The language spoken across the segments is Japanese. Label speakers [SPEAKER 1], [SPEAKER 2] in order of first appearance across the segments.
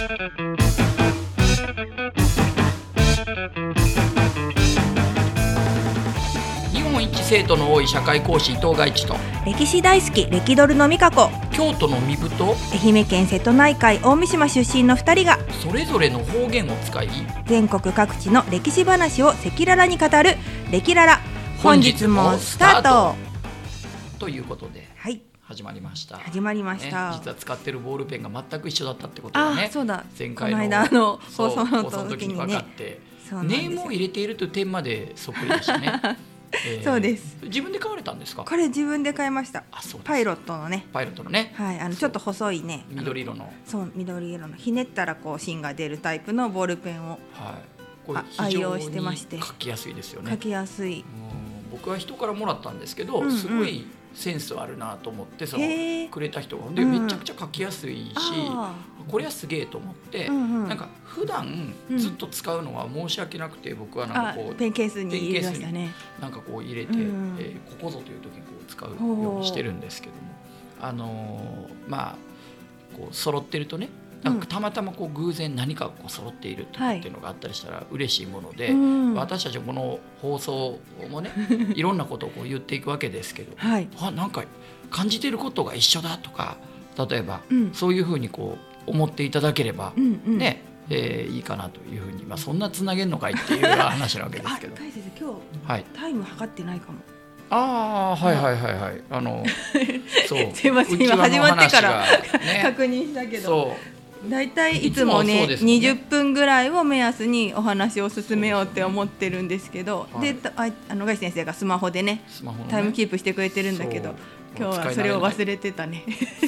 [SPEAKER 1] 日本一生徒の多い社会講師伊藤外地と
[SPEAKER 2] 歴史大好き歴ドルの美香子。
[SPEAKER 1] 京都の身分と
[SPEAKER 2] 愛媛県瀬戸内海大三島出身の2人が
[SPEAKER 1] それぞれの方言を使い
[SPEAKER 2] 全国各地の歴史話を赤裸々に語る「歴ララ」本日もスタート。
[SPEAKER 1] ということで。
[SPEAKER 2] はい
[SPEAKER 1] 始まりました。
[SPEAKER 2] 始まりました、
[SPEAKER 1] ね、実は使ってるボールペンが全く一緒だったってこと
[SPEAKER 2] あ
[SPEAKER 1] がね
[SPEAKER 2] そうだ。
[SPEAKER 1] 前回の
[SPEAKER 2] 間の放送の
[SPEAKER 1] 時に分かって。
[SPEAKER 2] そうなんですよ。
[SPEAKER 1] ネームを入れているという点までそっくりでしたね、えー
[SPEAKER 2] そうです。
[SPEAKER 1] 自分で買われたんですか？
[SPEAKER 2] これ自分で買いました。
[SPEAKER 1] あそう
[SPEAKER 2] パイロットのね。
[SPEAKER 1] パイロットのね。
[SPEAKER 2] はいあのちょっと細いね。
[SPEAKER 1] 緑色の。
[SPEAKER 2] そう緑色の。ひねったらこう芯が出るタイプのボールペンを。
[SPEAKER 1] はい。これ
[SPEAKER 2] 愛用してまして。
[SPEAKER 1] に書きやすいですよね。
[SPEAKER 2] 書きやすい、
[SPEAKER 1] うん。僕は人からもらったんですけど、
[SPEAKER 2] うんうん。
[SPEAKER 1] すごいセンスあるなと思ってそのくれた人が。で、
[SPEAKER 2] うん。
[SPEAKER 1] めちゃくちゃ書きやすいし
[SPEAKER 2] あ
[SPEAKER 1] これはすげえと思って、
[SPEAKER 2] うんうん。
[SPEAKER 1] なんか普段
[SPEAKER 2] うん。
[SPEAKER 1] ずっと使うのは申し訳なくて僕はなんか
[SPEAKER 2] あ
[SPEAKER 1] こう
[SPEAKER 2] ペンケースに入れましたね。
[SPEAKER 1] なんかこう入れて、
[SPEAKER 2] うんうん。
[SPEAKER 1] えーここぞという時にこう使うようにしてるんですけども。あのーまあこう揃ってるとねたまたまこう偶然何かこう揃っているとかっていうのがあったりしたら嬉しいもので、
[SPEAKER 2] うん。
[SPEAKER 1] 私たちはこの放送もね いろんなことをこう言っていくわけですけど
[SPEAKER 2] はい。
[SPEAKER 1] あなんか感じてることが一緒だとか例えば、
[SPEAKER 2] うん。
[SPEAKER 1] そういうふうにこう思っていただければ、
[SPEAKER 2] うんうん。
[SPEAKER 1] ねえーいいかなというふうに、まあ、そんなつなげんのかいっていう話なわけで
[SPEAKER 2] あ
[SPEAKER 1] すけど。
[SPEAKER 2] 大先生今
[SPEAKER 1] はい。
[SPEAKER 2] 日タイム測ってないかも。
[SPEAKER 1] ああはいはいはいはい。あの そう。
[SPEAKER 2] すいません今始まってから
[SPEAKER 1] ね
[SPEAKER 2] 確認したけど
[SPEAKER 1] そう
[SPEAKER 2] だいたいいつも
[SPEAKER 1] いつも
[SPEAKER 2] ね
[SPEAKER 1] そうですもんね
[SPEAKER 2] 20分ぐらいを目安にお話を進めようって思ってるんですけど
[SPEAKER 1] はい
[SPEAKER 2] でたああのガイ先生がスマホでねタイムキープしてくれてるんだけど今日はそれを忘れてたね。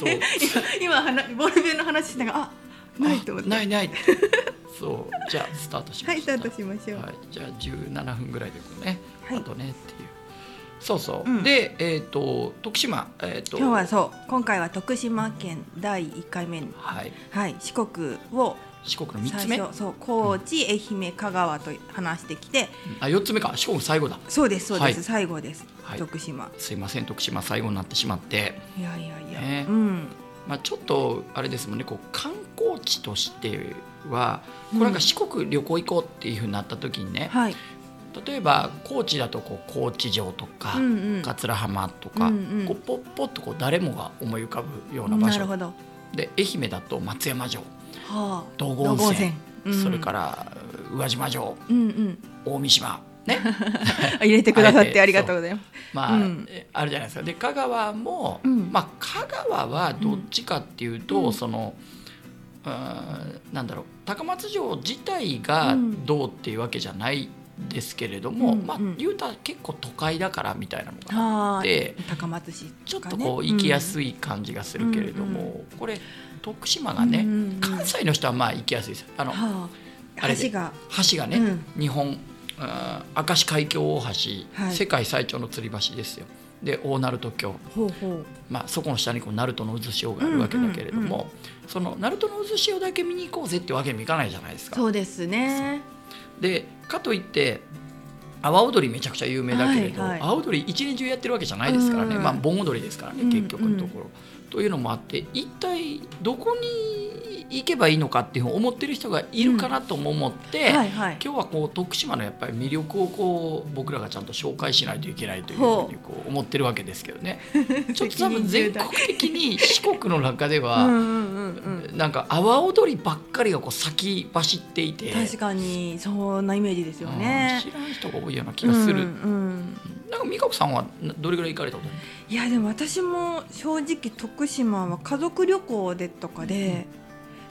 [SPEAKER 2] 今今話ボールペンの話しながらあないと思って
[SPEAKER 1] あないない。そう。じゃあスタートしましょう
[SPEAKER 2] はいスタートしましょう。
[SPEAKER 1] はい、じゃあ17分ぐらいでこうね、
[SPEAKER 2] はい。
[SPEAKER 1] あとねっていうそうそう、
[SPEAKER 2] うん。
[SPEAKER 1] でえっ、と徳島えっ、と。
[SPEAKER 2] 今日はそう今回は徳島県第1回目。
[SPEAKER 1] はい。
[SPEAKER 2] はい四国を
[SPEAKER 1] 四国の三
[SPEAKER 2] 最
[SPEAKER 1] つ目？
[SPEAKER 2] 初そう高知愛媛香川と話してきて。
[SPEAKER 1] あ四つ目か。四国最後だ。
[SPEAKER 2] そうですそうです、
[SPEAKER 1] はい。
[SPEAKER 2] 最後です、
[SPEAKER 1] はい。
[SPEAKER 2] 徳島。
[SPEAKER 1] すいません徳島最後になってしまって。
[SPEAKER 2] いやいやいや、
[SPEAKER 1] ね。
[SPEAKER 2] うん。
[SPEAKER 1] まあ、ちょっとあれですもんね。こう観光地としてはこれなんか四国旅行行こうっていうふうになった時にね、
[SPEAKER 2] はい
[SPEAKER 1] 例えば高知だとこう高知城とか、
[SPEAKER 2] うんうん。
[SPEAKER 1] 桂浜とか、
[SPEAKER 2] うんうん。
[SPEAKER 1] こうポッポッとこう誰もが思い浮かぶような場所。
[SPEAKER 2] なるほど。は
[SPEAKER 1] で愛媛だと松山城。
[SPEAKER 2] あ。
[SPEAKER 1] 道後温泉。
[SPEAKER 2] うん。
[SPEAKER 1] それから宇和島城。
[SPEAKER 2] うんうん。
[SPEAKER 1] 大三島。ね。
[SPEAKER 2] あ 入れてくださっ
[SPEAKER 1] て
[SPEAKER 2] て。ありがとうございます。
[SPEAKER 1] まあ、
[SPEAKER 2] うん。
[SPEAKER 1] えあるじゃないですか。で香川も、
[SPEAKER 2] うん。
[SPEAKER 1] まあ香川はどっちかっていうと、
[SPEAKER 2] うん。
[SPEAKER 1] そのうーんなんだろう。高松城自体が
[SPEAKER 2] うん。
[SPEAKER 1] どうっていうわけじゃないですけれども、まあ
[SPEAKER 2] うん。うん
[SPEAKER 1] 言うたら結構都会だからみたいなのがあ
[SPEAKER 2] はあ
[SPEAKER 1] って
[SPEAKER 2] 高松市
[SPEAKER 1] ちょっとこう行きやす
[SPEAKER 2] い
[SPEAKER 1] い感じがするけれども、
[SPEAKER 2] うん
[SPEAKER 1] これ徳島がね、
[SPEAKER 2] うんうんうん。
[SPEAKER 1] 関西の人はまあ行きやすいですあの
[SPEAKER 2] は
[SPEAKER 1] あ
[SPEAKER 2] あ橋が。
[SPEAKER 1] 橋がね、
[SPEAKER 2] うん。
[SPEAKER 1] 日本明石海峡大橋、
[SPEAKER 2] はい。
[SPEAKER 1] 世界最長の吊り橋ですよ。で大鳴門橋、まあ、そこの下にこう鳴門の渦潮があるわけだけれども、
[SPEAKER 2] うんうん。
[SPEAKER 1] その鳴門の渦潮だけ見に行こうぜってわけにもいかないじゃないですか。
[SPEAKER 2] そうですね。
[SPEAKER 1] でかといって阿波踊りめちゃくちゃ有名だけれど、
[SPEAKER 2] はいはい。
[SPEAKER 1] 阿波踊り一年中やってるわけじゃないですからね、
[SPEAKER 2] うん
[SPEAKER 1] まあ盆踊りですからね
[SPEAKER 2] うん。
[SPEAKER 1] 結局のところ。というのもあって一体どこに行けばいいのかっていうふうに思ってる人がいるかなとも思って、
[SPEAKER 2] はいはい。
[SPEAKER 1] 今日はこう徳島のやっぱり魅力をこう僕らがちゃんと紹介しないといけないというふ
[SPEAKER 2] ほう
[SPEAKER 1] うにこう思ってるわけですけどね。ちょっと多分全国的に四国の中で
[SPEAKER 2] うん
[SPEAKER 1] は、
[SPEAKER 2] うんうんうん。
[SPEAKER 1] なんか阿波踊りばっかりがこう先走っていて。
[SPEAKER 2] 確かにそんなイメージですよ
[SPEAKER 1] うん
[SPEAKER 2] ね
[SPEAKER 1] 知らん人が多いような気がする、
[SPEAKER 2] うんうん
[SPEAKER 1] なんか美香子さんはなどれぐらい行かれたこと
[SPEAKER 2] いやでも私も正直徳島は家族旅行でとかで、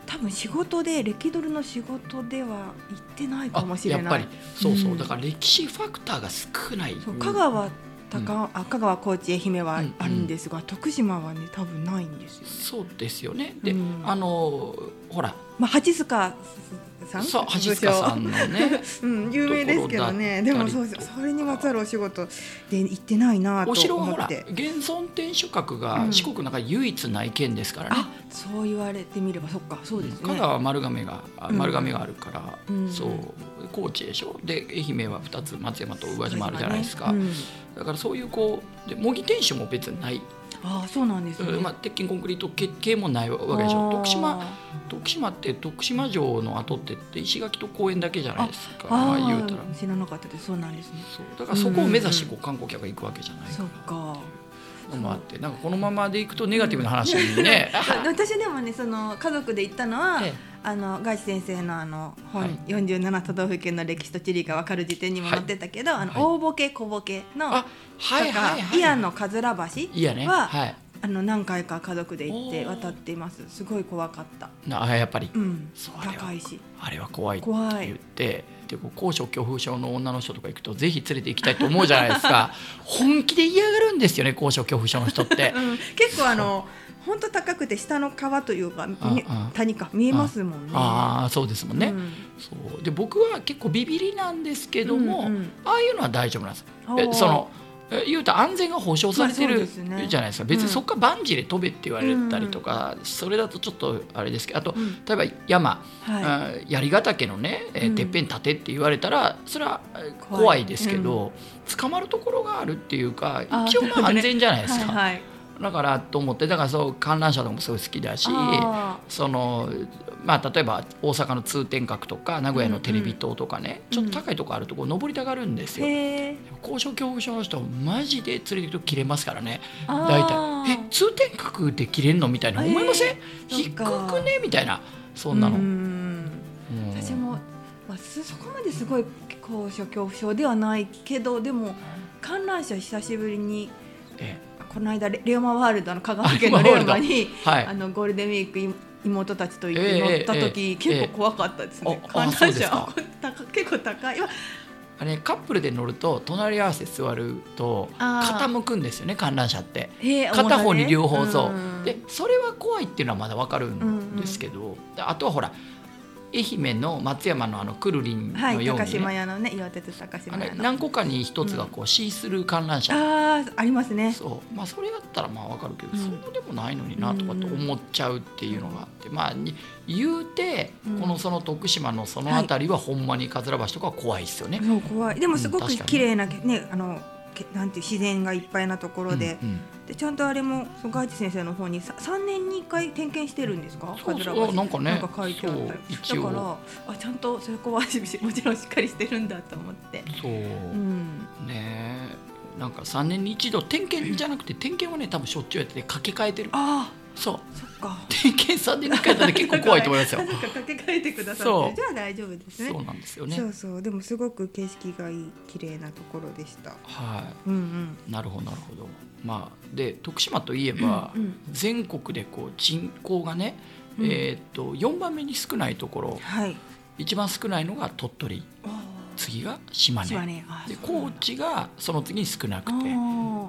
[SPEAKER 2] 多分仕事で歴ドルの仕事では行ってないかもしれない。
[SPEAKER 1] やっぱり。そうそう、
[SPEAKER 2] うん。
[SPEAKER 1] だから歴史ファクターが少ない。
[SPEAKER 2] そう香川高、あ香川高知愛媛は
[SPEAKER 1] うん
[SPEAKER 2] あるんですが、徳島はね多分ないんですよ、
[SPEAKER 1] そうですよね。で、
[SPEAKER 2] うん。
[SPEAKER 1] あのほら。
[SPEAKER 2] まあ八須賀さん？
[SPEAKER 1] そう橋塚さんのね。
[SPEAKER 2] うん、有名ですけどね。でもそうそれにまつわるお仕事で行ってないなと
[SPEAKER 1] お城はほら
[SPEAKER 2] 思って
[SPEAKER 1] 現存天守閣が
[SPEAKER 2] うん。
[SPEAKER 1] 四国の中で唯一ない県ですからね、
[SPEAKER 2] あそう言われてみればそっかそうですね。
[SPEAKER 1] 香川は丸亀が丸亀があるから、
[SPEAKER 2] うん。
[SPEAKER 1] そう高知でしょ？で愛媛は2つ松山と宇和島あるじゃないですか、
[SPEAKER 2] うん。
[SPEAKER 1] だからそういうこうで模擬天守も別にない
[SPEAKER 2] ああそうなんですね、
[SPEAKER 1] まあ、鉄筋コンクリート系もないわけでしょ。徳島徳島って徳島城の跡ってって石垣と公園だけじゃないですか。まあ、言うたら。
[SPEAKER 2] 知らなかったです。そうなんですね。
[SPEAKER 1] そう。だからそこを目指してこう観光客が行くわけじゃないか、
[SPEAKER 2] そうか
[SPEAKER 1] のもあってなんかこのままでいくとネガティブな話にね、
[SPEAKER 2] 私でもねその家族で行ったのは、ええ、あのガチ先生のあの本、はい、47都道府県の歴史と地理が分かる時点にも載ってたけど、はい、あの大ボケ小ボケの、はい、はい、伊谷のかずら橋は、はい、あの何回か家族で行って渡っています。すごい怖かった。
[SPEAKER 1] あやっぱり、
[SPEAKER 2] うん、高いし。
[SPEAKER 1] あれは怖いって言ってで高所恐怖症の女の人とか行くとぜひ連れて行きたいと思うじゃないですか。本気で嫌がるんですよね高所恐怖症の人って、
[SPEAKER 2] うん、結構あの本当高くて下の川というか谷か見えますもんね。
[SPEAKER 1] ああ。そうですもんね。うん、そう。で僕は結構ビビりなんですけども、うんうん、ああいうのは大丈夫なんです。えその言うと安全が保障されてるじゃないですか、別にそこからバンジーで飛べって言われたりとか、それだとちょっとあれですけどあと、例えば山、はい、槍ヶ岳のね、えー、てっぺん立てって言われたらそれは怖い。ですけど、捕まるところがあるっていうか一応まあ安全じゃないですか。だからと思ってだからそう観覧車とかもすごい好きだしそのまあ、例えば大阪の通天閣とか名古屋のテレビ塔とかね、うんうん、ちょっと高いとこあるとこ登りたがるんですよ。高所恐怖症の人マジで連れて行くと切れますからね。大体「え通天閣で切れんの?」みたいな思いません？低くね？みたいな。そんなの。
[SPEAKER 2] 私も、まあ、そこまですごい高所恐怖症ではないけどでも観覧車久しぶりに。ええこの間レオマワールドの香川県のレオマに、はい、あのゴールデンウィーク妹たちと行って乗った時、結構怖かったですね、観覧車結構高い。
[SPEAKER 1] あれカップルで乗ると隣り合わせ座ると傾くんですよね観覧車って。片方に両方そう、でそれは怖いっていうのはまだ分かるんですけど、あとはほら愛媛の松山のあのくるりんのように、ね、
[SPEAKER 2] はい、高島屋のね岩鉄高島屋
[SPEAKER 1] 何個かに一つがこう、シースルー観覧車。
[SPEAKER 2] あありますね。
[SPEAKER 1] そう。まあそれだったらまあわかるけど、うん、そうでもないのになとかと思っちゃうっていうのがあって、まあ言うて、このその徳島のその辺りはほんまに桂橋とかは怖いですよね、
[SPEAKER 2] はい、怖い。でもすごく綺麗なねあのなんていう自然がいっぱいなところでうんうん、でちゃんとあれもそガイチ先生の方に3年に1回点検してるんですか？
[SPEAKER 1] そうそう。なんかね
[SPEAKER 2] なんか書いてあっただからあちゃんとそこはもちろんしっかりしてるんだと思って。
[SPEAKER 1] そう、うん、ねなんか3年に一度点検じゃなくて点検はね多分しょっちゅうやってて掛け替えてる。
[SPEAKER 2] あ
[SPEAKER 1] あそう。
[SPEAKER 2] そっか。
[SPEAKER 1] 点検3年に1回だっ結構怖いと思いますよ。
[SPEAKER 2] なんか掛け替えてくださってじゃあ大丈夫ですね。
[SPEAKER 1] そうなんですよね。
[SPEAKER 2] そうそう。でもすごく景色がいい綺麗なところでした。
[SPEAKER 1] は
[SPEAKER 2] い、うんうん、
[SPEAKER 1] なるほどなるほど。まあで徳島といえば、うんうん、全国でこう人口がね、うん、えっと4番目に少ないところ、はい、一番少ないのが鳥取次が島根。で高知がその次に少なくて。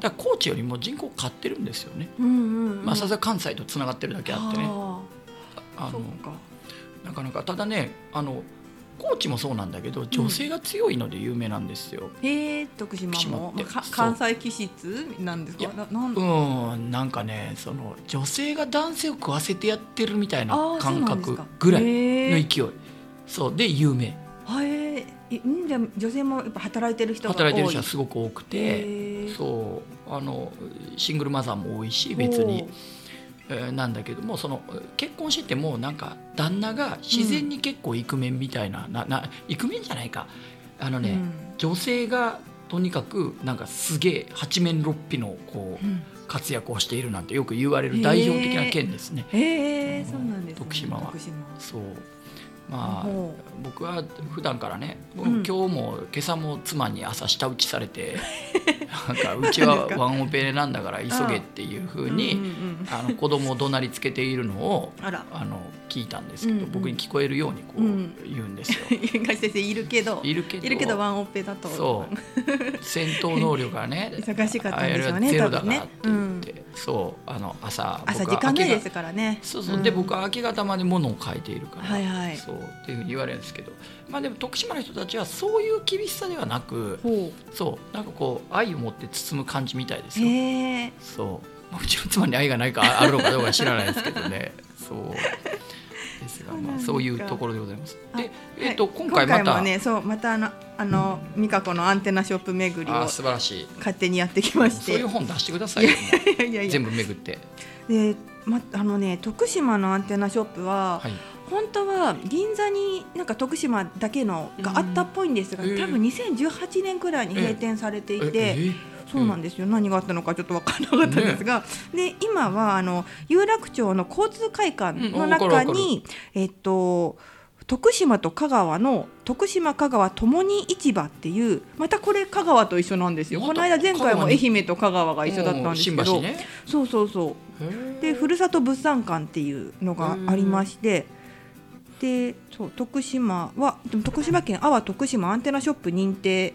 [SPEAKER 1] だ高知よりも人口買ってるんですよね、うんうんうん、まあさすが関西とつながってるだけあってね。あのなかなか。ただねあの高知もそうなんだけど女性が強いので有名なんですよ。
[SPEAKER 2] うん、ええー、徳島も関西気質なんですか？
[SPEAKER 1] うんなんかねその女性が男性を食わせてやってるみたいな感覚ぐらいの勢い。そう。で有名。
[SPEAKER 2] はいんじゃ女性もやっぱ働いてる人が
[SPEAKER 1] 働いてる人はすごく多くてそうあのシングルマザーも多いし別に。えー、なんだけどもその結婚しててもなんか旦那が自然に結構イクメンみたいなうん、ななイクメンじゃないか。あのね、うん、女性がとにかくなんかすげえ八面六臂のこう、うん、活躍をしているなんてよく言われる代表的な県ですね。
[SPEAKER 2] へえ、そうなんです、ね、
[SPEAKER 1] 徳島は。そうまあ僕は普段からね、うん、今日も今朝も妻に朝舌打ちされて なんかうちはワンオペなんだから急げっていうふうにあの子供を怒鳴りつけているのをあの聞いたんですけど、うんうん、僕に聞こえるようにこう言うんですよ。
[SPEAKER 2] 先生いるけど
[SPEAKER 1] いるけど。
[SPEAKER 2] いるけどワンオペだと。
[SPEAKER 1] そう。戦闘能力がね
[SPEAKER 2] 忙しかったんでしょうね
[SPEAKER 1] ゼロだからって言って、うん、そうあの朝
[SPEAKER 2] 朝時間ないですからね。
[SPEAKER 1] そうそう、うん、で僕は明け方まで物を書いているから、
[SPEAKER 2] はいはい、
[SPEAKER 1] そうっていうふうに言われるんですけどまあでも徳島の人たちはそういう厳しさではなくそうなんかこう愛を持って包む感じみたいですよ。そう、まあ、うちの妻に愛がないかあるのかどうか知らないですけどねそうですが、まあ、そういうところでございます。で、えっ、ー、と、
[SPEAKER 2] 今回またね、そうまたあのあの美香子のアンテナショップ巡りを素晴らしい勝手にやってきまして、
[SPEAKER 1] そういう本出してくださいよ。いやいやいや全部巡って。
[SPEAKER 2] で、まあのね徳島のアンテナショップは。はい本当は銀座になんか徳島だけのがあったっぽいんですが、多分2018年くらいに閉店されていて、そうなんですよ、何があったのかちょっと分からなかったんですが、ね、で今はあの有楽町の交通会館の中に、えっと徳島と香川の徳島香川ともに市場っていうまたこれ香川と一緒なんですよ。この間前回も愛媛と香川が一緒だったんですけど、ね、そうそうそう。でふるさと物産館っていうのがありましてでそう徳島は徳島県阿波徳島アンテナショップ認定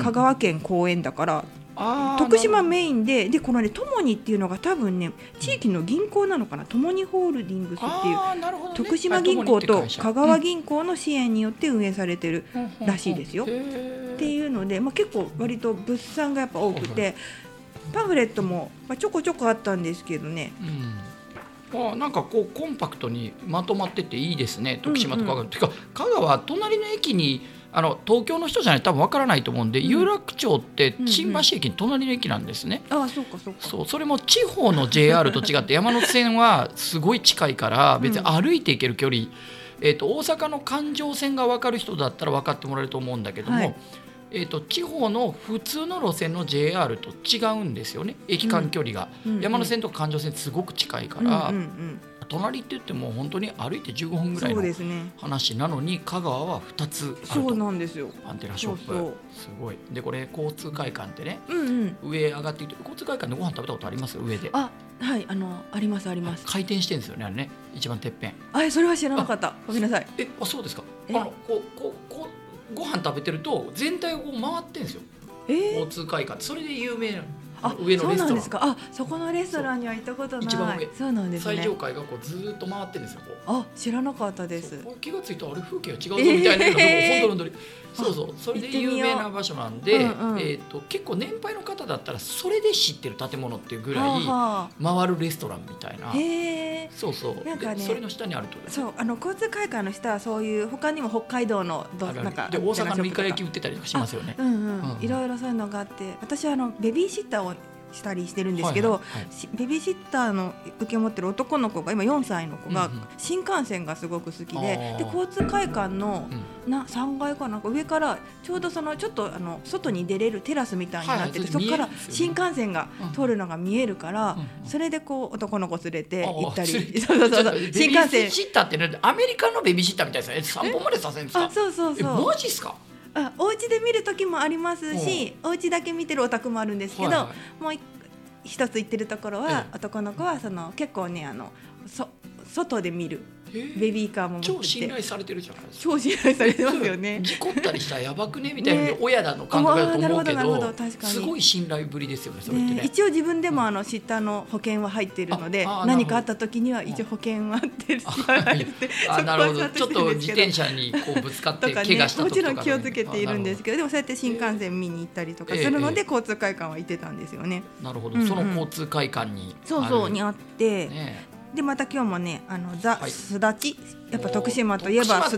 [SPEAKER 2] 香川県公園だから、徳島メインででこのねともにっていうのが多分ね地域の銀行なのかなともにホールディングスっていう、ね、徳島銀行と香川銀行の支援によって運営されてるらしいですよ。っていうので、まあ、結構割と物産がやっぱ多くてパンフレットも、まあ、ちょこちょこあったんですけどね。
[SPEAKER 1] うんあなんかこうコンパクトにまとまってていいですね徳島と香川、うんうん、てか香川隣の駅にあの東京の人じゃない多分わからないと思うんで、うん、有楽町って新橋駅の隣の駅なんですね。
[SPEAKER 2] うんうん、あそうかそうか。
[SPEAKER 1] そうそれも地方の JR と違って 山手線はすごい近いから別に歩いて行ける距離、うん、えーと、大阪の環状線が分かる人だったら分かってもらえると思うんだけども、はい、えーと、地方の普通の路線の JR と違うんですよね。駅間距離が、うん。うん。うん、山手線と環状線すごく近いから。うんうんうん。隣って言っても本当に歩いて15分ぐらいの話なのに、香川は2つある
[SPEAKER 2] そうなんですよ。
[SPEAKER 1] アンテナショップ。すごい。でこれ交通会館ってね、うんうん、上上がっていて交通会館でご飯食べたことあります？上で。
[SPEAKER 2] あはいあのありますあります。
[SPEAKER 1] 回転してるんですよねあれね。一番てっぺん。
[SPEAKER 2] あそれは知らなかった。ごめんなさい。
[SPEAKER 1] えあそうですか。あのこうこうこうご飯食べてると全体をこう回ってんですよ、えー、交通会館。それで有名なの。
[SPEAKER 2] あ上のレストラン。ですか。あそこのレストランには行ったことない。一番上。そうなんです
[SPEAKER 1] ね。最上階がこうずっと回ってるんですよ
[SPEAKER 2] あ知らなかったです。
[SPEAKER 1] 気がついたあれ風景が違うぞみたいな、えー、本当の そうそう。それで有名な場所なんで、う。んうん、えーと、結構年配の方だったらそれで知ってる建物っていうぐらい回るレストランみたいな、へそうそう。なんかねそれの下にあると
[SPEAKER 2] そうあの交通会館の下はそういう他にも北海道の
[SPEAKER 1] どなんかで大阪のイカ焼き売ってたりとかしますよね。
[SPEAKER 2] うんうん、うん、いろいろそういうのがあって。私はあのベビーシッターをしたりしてるんですけど、ベビーシッターの受け持ってる男の子が今4歳の子が新幹線がすごく好きでで交通会館のな3階かなんか上からちょうどそのちょっとあの外に出れるテラスみたいになってて、はいはい、そこから新幹線が通るのが見えるから、うん、それでこう男の子連れて行ったり、そうそうそう
[SPEAKER 1] 新幹線。シッターってアメリカのベビーシッターみたいですね。散歩までさせるんですか？
[SPEAKER 2] あそうそうそう。
[SPEAKER 1] マジっすか？
[SPEAKER 2] あお家で見る時もありますしお家だけ見てるお宅もあるんですけど、はいはい、もう一つ言ってるところは、男の子はその結構ねあのそ外で見るベビーカーも
[SPEAKER 1] 超信頼されてるじゃないです
[SPEAKER 2] か。超信頼されてますよね。
[SPEAKER 1] 事故ったりしたらやばくねみたいな、親だの感覚だと思うけどすごい信頼ぶりですよねそれってね。
[SPEAKER 2] 一応自分でもあの知ったの保険は入っているので何かあった時には一応保険はあって
[SPEAKER 1] あなるほど。ちょっと自転車にこうぶつかって 怪我した
[SPEAKER 2] もちろん気をつけているんですけどでもそうやって新幹線見に行ったりとかするので交通会館は行ってたんですよね。
[SPEAKER 1] なるほど。その交通会館に
[SPEAKER 2] そうそうにあってでまた今日もねあのザ、はい、すだちやっぱ徳島といえばす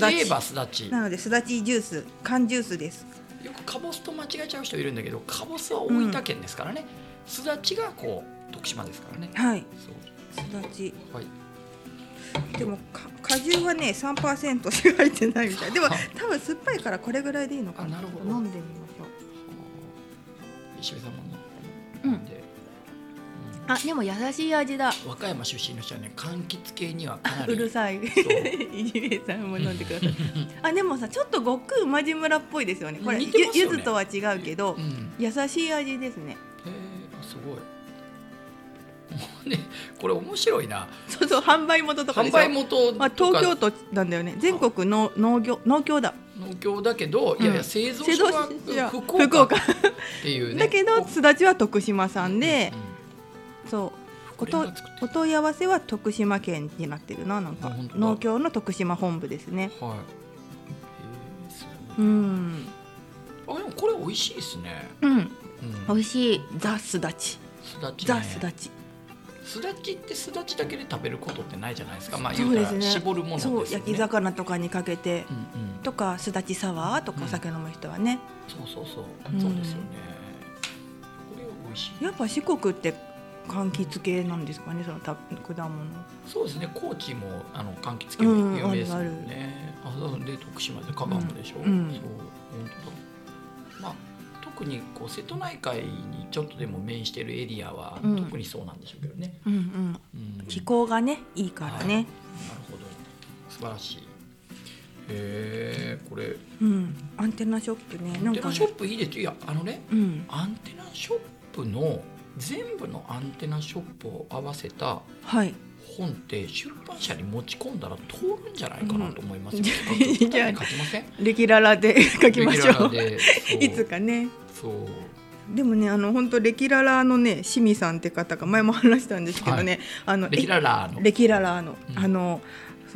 [SPEAKER 2] だち。なのですだちジュース缶ジュースです。
[SPEAKER 1] よくかぼすと間違えちゃう人いるんだけどかぼすは大分県ですからね、すだちがこう徳島ですからね。
[SPEAKER 2] はい。すだち。はい。でも果汁はね3%しか入ってないみたい。でも多分酸っぱいからこれぐらいでいいのかな。なるほど。飲んでみましょ
[SPEAKER 1] う。石部さんも
[SPEAKER 2] あでも優しい味だ。
[SPEAKER 1] 和歌山出身の人はね柑橘系にはかなり
[SPEAKER 2] うるさい。いじめさんも飲んでください。あでもさちょっとごく馬路村っぽいですよね。これゆゆずとは違うけど、うん、優しい味ですね。へ
[SPEAKER 1] えすごい。ね、これ面白いな。
[SPEAKER 2] そうそう販売元とか
[SPEAKER 1] 販売元
[SPEAKER 2] まあ東京都なんだよね。全国の農業農協だ。
[SPEAKER 1] 農協だけど、うん、いやいや製造所は福岡っていうね。
[SPEAKER 2] だけどすだちは徳島産で、うんそう。おとお問い合わせは徳島県になってるななんか。農協の徳島本部ですね。はい。うん。
[SPEAKER 1] あでもこれ美味しいですね。
[SPEAKER 2] うん、うん、美味しい。ザすだち。ザすだち。
[SPEAKER 1] すだちってすだちだけで食べることってないじゃないですか。まあ言うたら絞るものですよね。
[SPEAKER 2] 焼き魚とかにかけて、うんうん、とかすだちサワーとかお酒飲む人はね。
[SPEAKER 1] そうそうそう、そうですよね。これは美味し
[SPEAKER 2] い。やっぱ四国って柑橘系なんですかねそのた果物。
[SPEAKER 1] そうですね高知もあの柑橘系有名ですよね。あで徳島で香川もでしょ？うん、そう本当だ。特にこう瀬戸内海にちょっとでも面しているエリアは、特にそうなんでしょうけどね、うんうん。
[SPEAKER 2] うん、気候がねいいからね、はい、なる
[SPEAKER 1] ほど。素晴らしい。へえこれ、
[SPEAKER 2] うん、アンテナショップね
[SPEAKER 1] アンテナショップいいですいやあのね、うん、アンテナショップの全部のアンテナショップを合わせた、はい、本って出版社に持ち込んだら通るんじゃないかなと思います、うん、じゃあ書きません？
[SPEAKER 2] レギュララで 書きましょう。いつかね。そう。でもねあの本当レキララのねしみさんって方が前も話したんですけどね、はい、あの
[SPEAKER 1] レキララの。
[SPEAKER 2] レキララの、うん、あの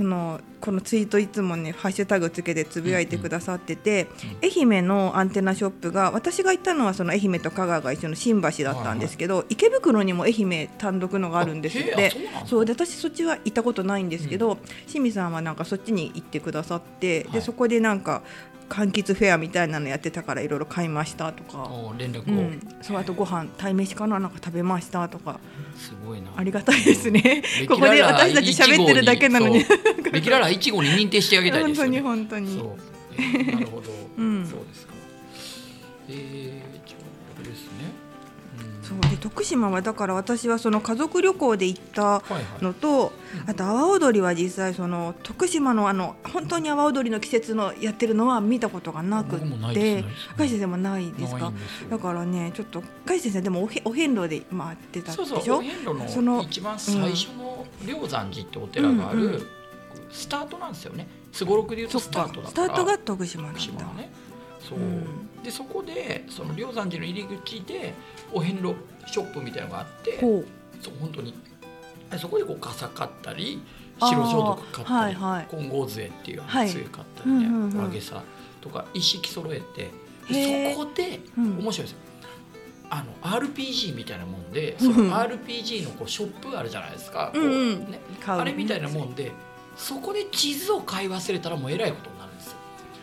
[SPEAKER 2] そのこのツイートいつもねハッシュタグつけてつぶやいてくださってて、うんうん、愛媛のアンテナショップが私が行ったのはその愛媛と香川が一緒の新橋だったんですけど、はいはい、池袋にも愛媛単独のがあるんですって。そうで私そっちは行ったことないんですけど、うん、清水さんはなんかそっちに行ってくださって、でそこでなんか柑橘フェアみたいなのやってたからいろいろ買いましたとか。
[SPEAKER 1] 連絡を、うん、
[SPEAKER 2] そうあとご飯鯛めしかななんか食べましたとか。
[SPEAKER 1] すごいな。
[SPEAKER 2] ありがたいですね。ここで私たち喋ってるだけなのに。
[SPEAKER 1] レキララいちごに認定してあげたいです
[SPEAKER 2] よ、ね、本当に本
[SPEAKER 1] 当に、なるほど、うん、そうですか。えー、ですね
[SPEAKER 2] そうで徳島はだから私はその家族旅行で行ったのと、あと阿波踊りは実際その徳島のあの本当に阿波踊りの季節のやってるのは見たことがなくて。海先生もないですか？だからねちょっと海先生でもおへお遍路で回ってたでしょ？そうそうお
[SPEAKER 1] 遍路のその一番最初の霊山寺ってお寺がある、スタートなんですよね。すごろくでいうとスタートだ
[SPEAKER 2] スタートが徳島なんだ。ね。
[SPEAKER 1] そう、うん、でそこでその霊山寺の入り口でお遍路ショップみたいなのがあってそう本当に。そこでこう傘買ったり白装束買ったり、はいはい、金剛杖っていう杖買ったりね、はい、げさとか一式揃えてそこで、面白いですよ。あの RPG みたいなもんでその RPG のこうショップあるじゃないですか、こうね、あれみたいなもんでそこで地図を買い忘れたらもうえらいことに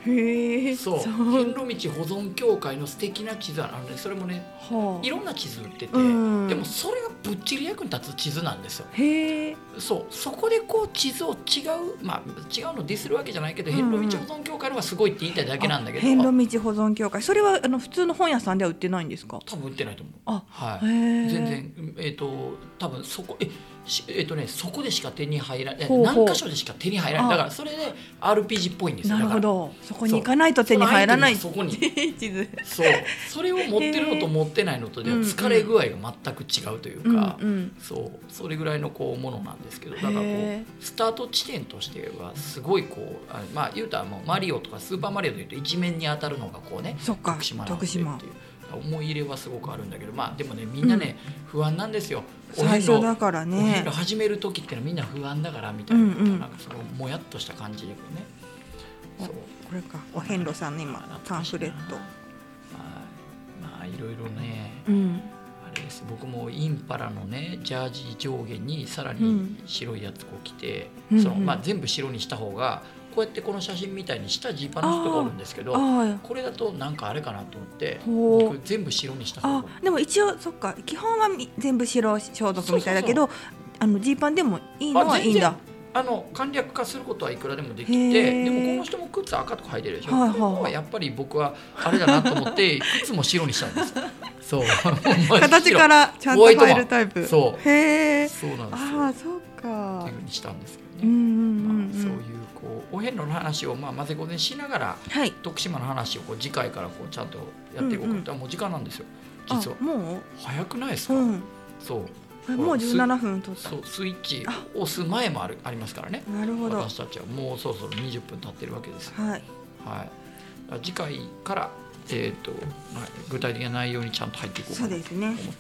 [SPEAKER 1] へそう。遍路道保存協会の素敵な地図あるねそれもね、はあ、いろんな地図売ってて、でもそれがぶっちり役に立つ地図なんですよ。へそう。そこでこう地図を違うまあ違うのディスるわけじゃないけど遍路道保存協会のがすごいって言いたいだけなんだけど。
[SPEAKER 2] 遍路道保存協会。それはあの普通の本屋さんでは売ってないんですか？
[SPEAKER 1] 多分売ってないと思う。あはい。全然。えっ、ー、と多分そこええっとね、そこでしか手に入らない何箇所でしか手に入らない。だからそれで RPG っぽいんですよ。
[SPEAKER 2] なるほど。そこに行かないと手に入らない。
[SPEAKER 1] そこに。そう。それを持ってるのと持ってないのとでは疲れ具合が全く違うというか、うんうん、そう。それぐらいのこうものなんですけど。だからこうスタート地点としてはすごいこうあまあ言うたらもうマリオとかスーパーマリオというと一面に当たるのがこうね
[SPEAKER 2] 徳島なんでっていう。
[SPEAKER 1] 思い入れはすごくあるんだけどまあでもねみんなね、うん、不安なんですよ。
[SPEAKER 2] 最初だからね。
[SPEAKER 1] 始める時ってのはみんな不安だからみたいな,、なんかそのもやっとした感じでこうね。
[SPEAKER 2] そう。これか。お遍路さんの今パンフレット。ま
[SPEAKER 1] あまあいろいろね、うん、あれです。僕もインパラのねジャージ上下にさらに白いやつこう着て、うん、そのまあ、全部白にした方がこうやってこの写真みたいにしたジーパンの人がおるんですけどこれだとなんかあれかなと思って僕全部白にした方が
[SPEAKER 2] でも一応そっか基本は全部白消毒みたいだけどあのジーパンでもいいのはいいんだ。
[SPEAKER 1] あの簡略化することはいくらでもできてでもこの人も靴赤とか履いてるでしょ、はいはいはい、やっぱり僕はあれだなと思って靴も白にしたんです。そう。
[SPEAKER 2] 形からちゃんと入るタイプ。
[SPEAKER 1] そう。へえそうなんです
[SPEAKER 2] ああそうか。
[SPEAKER 1] っていうふうにしたんですけどね、うんうんうん。まあ、そういうこうお遍路の話をまあ混ぜこぜしながら、はい、徳島の話をこう次回からこうちゃんとやっていこうと、うんうん、もう時間なんですよ実は。
[SPEAKER 2] もう？
[SPEAKER 1] 早くないですか、うん、そう。
[SPEAKER 2] もう17分と
[SPEAKER 1] そうスイッチ押す前もあるありますからね。
[SPEAKER 2] なるほど。
[SPEAKER 1] 私たちはもうそろそろ20分経ってるわけです
[SPEAKER 2] はい、
[SPEAKER 1] はい、次回からえっ、ー、と、具体的な内容にちゃんと入っていこうかなと思って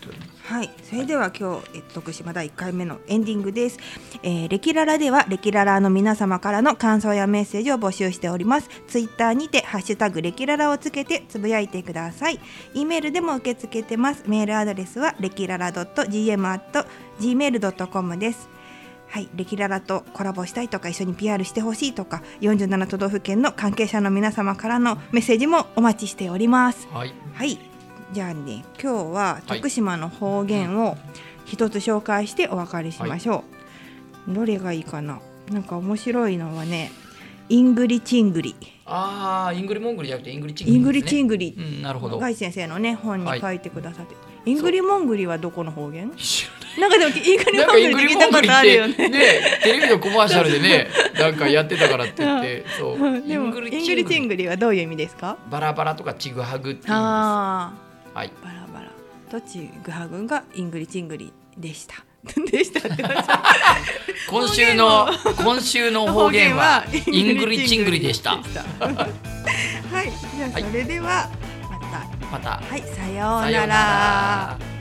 [SPEAKER 1] おります。
[SPEAKER 2] ね、はい、それでは今日、えっと、徳島第1回目のエンディングです。えー、レキララではレキララの皆様からの感想やメッセージを募集しております。ツイッターにてハッシュタグレキララをつけてつぶやいてください。E メールでも受け付けてます。メールアドレスはレキララ .gm.gmail.com です。はい、レキララとコラボしたいとか一緒に PR してほしいとか47都道府県の関係者の皆様からのメッセージもお待ちしております。
[SPEAKER 1] はい、
[SPEAKER 2] はい、じゃあね今日は徳島の方言を一つ紹介してお別れしましょう。はい、どれがいいかな？なんか面白いのはねイングリチングリ。
[SPEAKER 1] ああ、イングリモングリじゃなくてイングリチング
[SPEAKER 2] リ、ね、イングリチングリ。
[SPEAKER 1] うん、なるほど。
[SPEAKER 2] ガイ先生のね本に書いてくださって、はい、イングリモングリはどこの方言？なんかでもイングリモングリあるよね。
[SPEAKER 1] ね、テレビのコマーシャルでね、なんかやってたからって言って、そう。
[SPEAKER 2] でもイングリチングリはどういう意味ですか？
[SPEAKER 1] バラバラとかちぐはぐって言い
[SPEAKER 2] ます。
[SPEAKER 1] はい。
[SPEAKER 2] バラバラとちぐはぐがイングリチングリでした？でした
[SPEAKER 1] 今週の今週の方言はイングリチングリでした。はい、
[SPEAKER 2] じゃあそれではまた
[SPEAKER 1] また
[SPEAKER 2] はいさようなら。